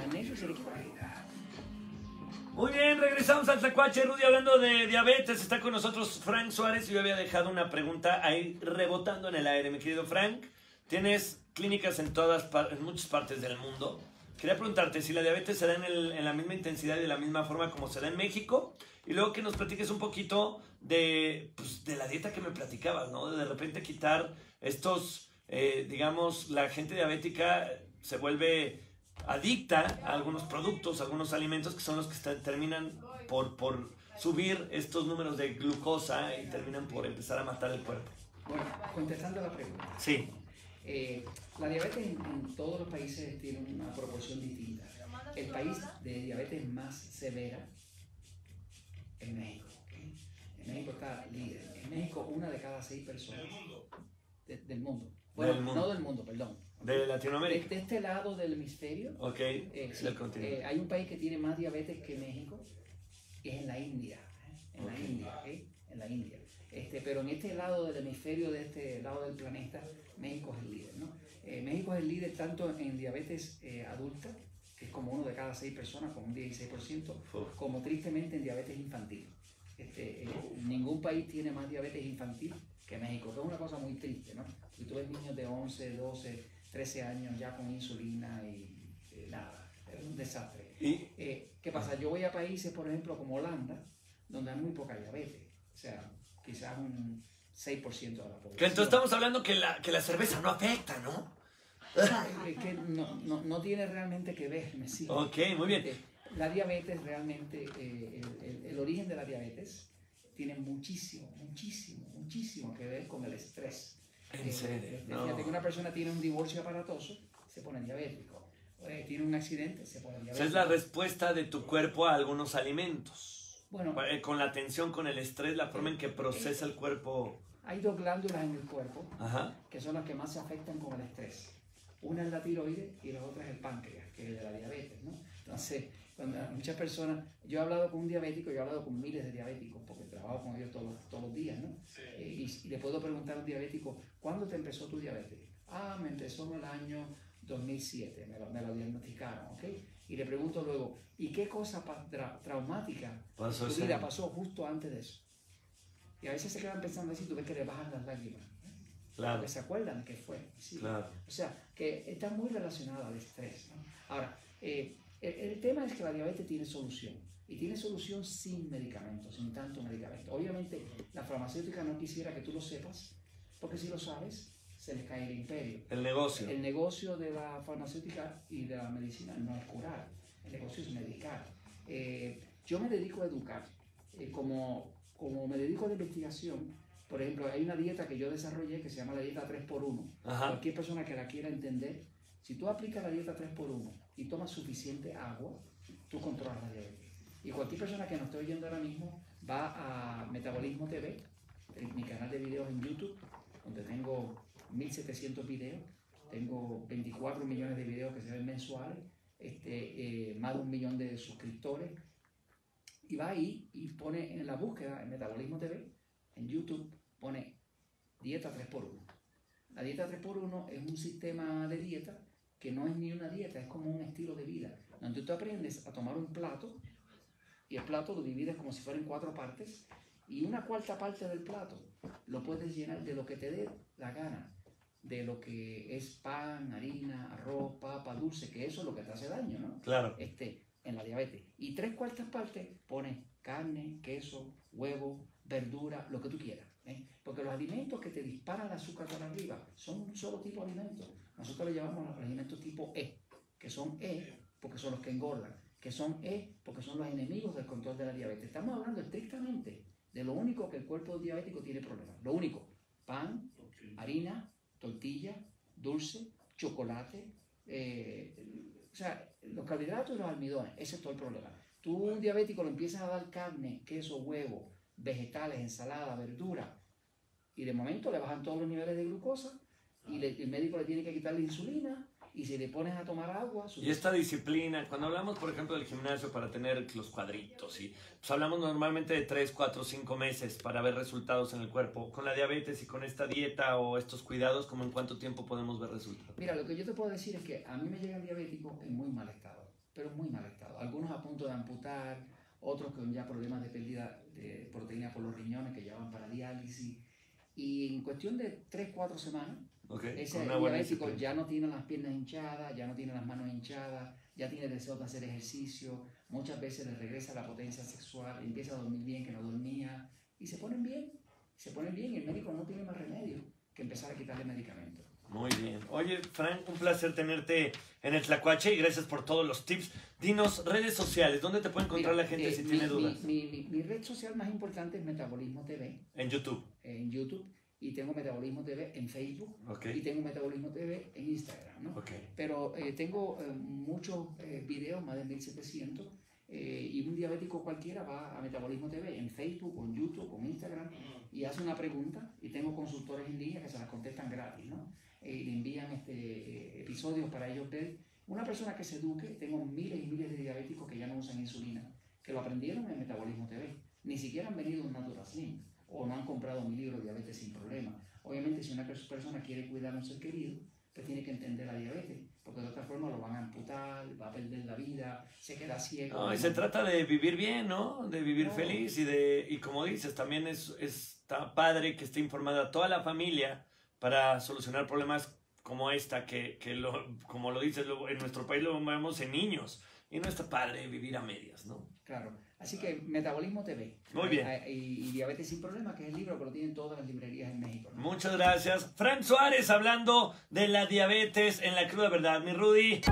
magnesio se le quita. Muy bien, regresamos al Tacuache, Rudy, hablando de diabetes. Está con nosotros Frank Suárez yo había dejado una pregunta ahí rebotando en el aire. Mi querido Frank, tienes clínicas en, todas, en muchas partes del mundo. Quería preguntarte si la diabetes se da en, el- la misma intensidad y de la misma forma como se da en México. Y luego que nos platiques un poquito de, pues, de la dieta que me platicabas, ¿no? De repente quitar estos, eh, digamos, la gente diabética se vuelve adicta a algunos productos, a algunos alimentos que son los que está- terminan por, por subir estos números de glucosa y terminan por empezar a matar el cuerpo. Bueno, contestando la pregunta. Sí, Eh, la diabetes en, en todos los países tiene una proporción distinta. El país de diabetes más severa es México. En México está líder. En México una de cada seis personas de- del mundo. Bueno, Del mundo. no del mundo, perdón. de Latinoamérica. de este lado del hemisferio, Ok, eh, sí, del continente. eh, hay un país que tiene más diabetes que México, que es en la India. ¿eh? En la. India. En la India. Este, pero en este lado del hemisferio, de este lado del planeta, México es el líder. ¿no? México es el líder tanto en diabetes adulta, que es como uno de cada seis personas, con un 16%, Uf. como tristemente en diabetes infantil. Este, eh, ningún país tiene más diabetes infantil que México, que es una cosa muy triste, ¿no? Y tú ves niños de 11, 12, 13 años ya con insulina y eh, nada, es un desastre. Y, Eh, ¿Qué pasa? Yo voy a países, por ejemplo, como Holanda, donde hay muy poca diabetes, o sea, quizás un 6% de la población. que entonces estamos hablando que la, que la cerveza no afecta, ¿no? Es que no, no, no tiene realmente que ver, me sigue. Ok, muy bien. Eh, La diabetes realmente, eh, origen de la diabetes tiene muchísimo, muchísimo, muchísimo que ver con el estrés. En Eh, serio, eh, no. Fíjate que una persona tiene un divorcio aparatoso, se pone diabético. Eh, tiene un accidente, se pone diabético. es la respuesta de tu cuerpo a algunos alimentos. Bueno, Eh, Con la tensión, con el estrés, la forma en que procesa el cuerpo. hay dos glándulas en el cuerpo Ajá. que son las que más se afectan con el estrés. Una es la tiroides y la otra es el páncreas, que es el de la diabetes, ¿no? Entonces, cuando muchas personas, yo he hablado con un diabético, yo he hablado con miles de diabéticos, porque trabajo con ellos todos, todos los días, ¿no? Eh, y, y le puedo preguntar a un diabético, ¿cuándo te empezó tu diabetes? Ah, me empezó en el año 2007, me lo, me lo diagnosticaron, ¿ok? Y le pregunto luego, ¿y qué cosa tra- traumática Pasó en tu vida pasó justo antes de eso? Y a veces se quedan pensando así, tú ves que le bajan las lágrimas. Claro, se acuerdan que fue. Sí. claro. O sea, que está muy relacionada al estrés. ¿no? Ahora, eh, el, el tema es que la diabetes tiene solución. Y tiene solución sin medicamentos, sin tanto medicamento. Obviamente, la farmacéutica no quisiera que tú lo sepas, porque si lo sabes, se les cae el imperio. El negocio. El negocio de la farmacéutica y de la medicina no es curar, el negocio es medicar. Eh, yo me dedico a educar, eh, como, como me dedico a la investigación, por ejemplo, hay una dieta que yo desarrollé que se llama la dieta 3x1. Ajá. Cualquier persona que la quiera entender, si tú aplicas la dieta 3x1 y tomas suficiente agua, tú controlas la diabetes. Y cualquier persona que nos esté oyendo ahora mismo va a Metabolismo TV, mi canal de videos en YouTube, donde tengo 1700 videos, tengo 24 millones de videos que se ven mensuales, este, eh, más de un millón de suscriptores, y va ahí y pone en la búsqueda, en Metabolismo TV, en YouTube, pone dieta 3x1. La dieta 3x1 es un sistema de dieta que no es ni una dieta, es como un estilo de vida, donde tú aprendes a tomar un plato y el plato lo divides como si fueran cuatro partes y una cuarta parte del plato lo puedes llenar de lo que te dé la gana, de lo que es pan, harina, arroz, papa, dulce, que eso es lo que te hace daño, ¿no? Claro. este, en la diabetes. Y tres cuartas partes pone carne, queso, huevo, verdura, lo que tú quieras. ¿Eh? Porque los alimentos que te disparan el azúcar para arriba son un solo tipo de alimentos. Nosotros le llamamos los alimentos tipo E, que son E porque son los que engordan, que son E porque son los enemigos del control de la diabetes. Estamos hablando estrictamente de lo único que el cuerpo diabético tiene problemas. Lo único, pan, harina, tortilla, dulce, chocolate, eh, o sea, los carbohidratos y los almidones, ese es todo el problema. Tú un diabético le empiezas a dar carne, queso, huevo, vegetales, ensalada, verdura, y de momento le bajan todos los niveles de glucosa, y le- el médico le tiene que quitar la insulina, y si le pones a tomar agua, su- Y esta disciplina, cuando hablamos, por ejemplo, del gimnasio para tener los cuadritos, y pues hablamos normalmente de 3, 4, 5 meses para ver resultados en el cuerpo. Con la diabetes y con esta dieta o estos cuidados, ¿cómo en cuánto tiempo podemos ver resultados? Mira, lo que yo te puedo decir es que a mí me llega el diabético en muy mal estado. pero muy mal estado. Algunos a punto de amputar, otros con ya problemas de pérdida de proteína por los riñones que llevan para diálisis. Y en cuestión de 3, 4 semanas, Okay, ese diabético ya no tiene las piernas hinchadas, ya no tiene las manos hinchadas, ya tiene deseo de hacer ejercicio, muchas veces le regresa la potencia sexual, empieza a dormir bien que no dormía y se ponen bien, se ponen bien y el médico no tiene más remedio que empezar a quitarle medicamentos. Muy bien. Oye, Frank, un placer tenerte en el Tlacuache y gracias por todos los tips. Dinos, redes sociales, ¿dónde te puede encontrar Mira, la gente eh, si mi- tiene dudas? Mi, mi- mi red social más importante es Metabolismo TV En YouTube. en YouTube y tengo Metabolismo TV en Facebook Ok. y tengo Metabolismo TV en Instagram, ¿no? Ok. Pero eh, tengo eh, muchos eh, videos, más de 1700, eh, un diabético cualquiera va a Metabolismo TV en Facebook, en YouTube, en Instagram, y hace una pregunta, y tengo consultores en línea que se las contestan gratis, ¿no? Eh, y le envían este, episodios para ellos ver. Una persona que se eduque, tengo miles y miles de diabéticos que ya no usan insulina, que lo aprendieron en Metabolismo TV. Ni siquiera han venido a un Natural Slim, o no han comprado mi libro Diabetes sin problema. Obviamente, si una pers- persona quiere cuidar a un ser querido, pues tiene que entender la diabetes, porque de otra forma lo van a amputar, va a perder la vida, se queda ciego. No, y se trata de vivir bien, ¿no? De vivir No. feliz y de, y como dices, también es, está padre que esté informada toda la familia para solucionar problemas como esta, que, que lo, como lo dices, lo- en nuestro país lo vemos en niños. Y no está padre vivir a medias, ¿no? Claro. Así que Metabolismo TV. Muy bien. Ah, Y, y Diabetes sin problema, que es el libro que lo tienen todas las librerías en México. ¿no? Muchas gracias. Frank Suárez hablando de la diabetes en la cruda verdad, mi Rudy.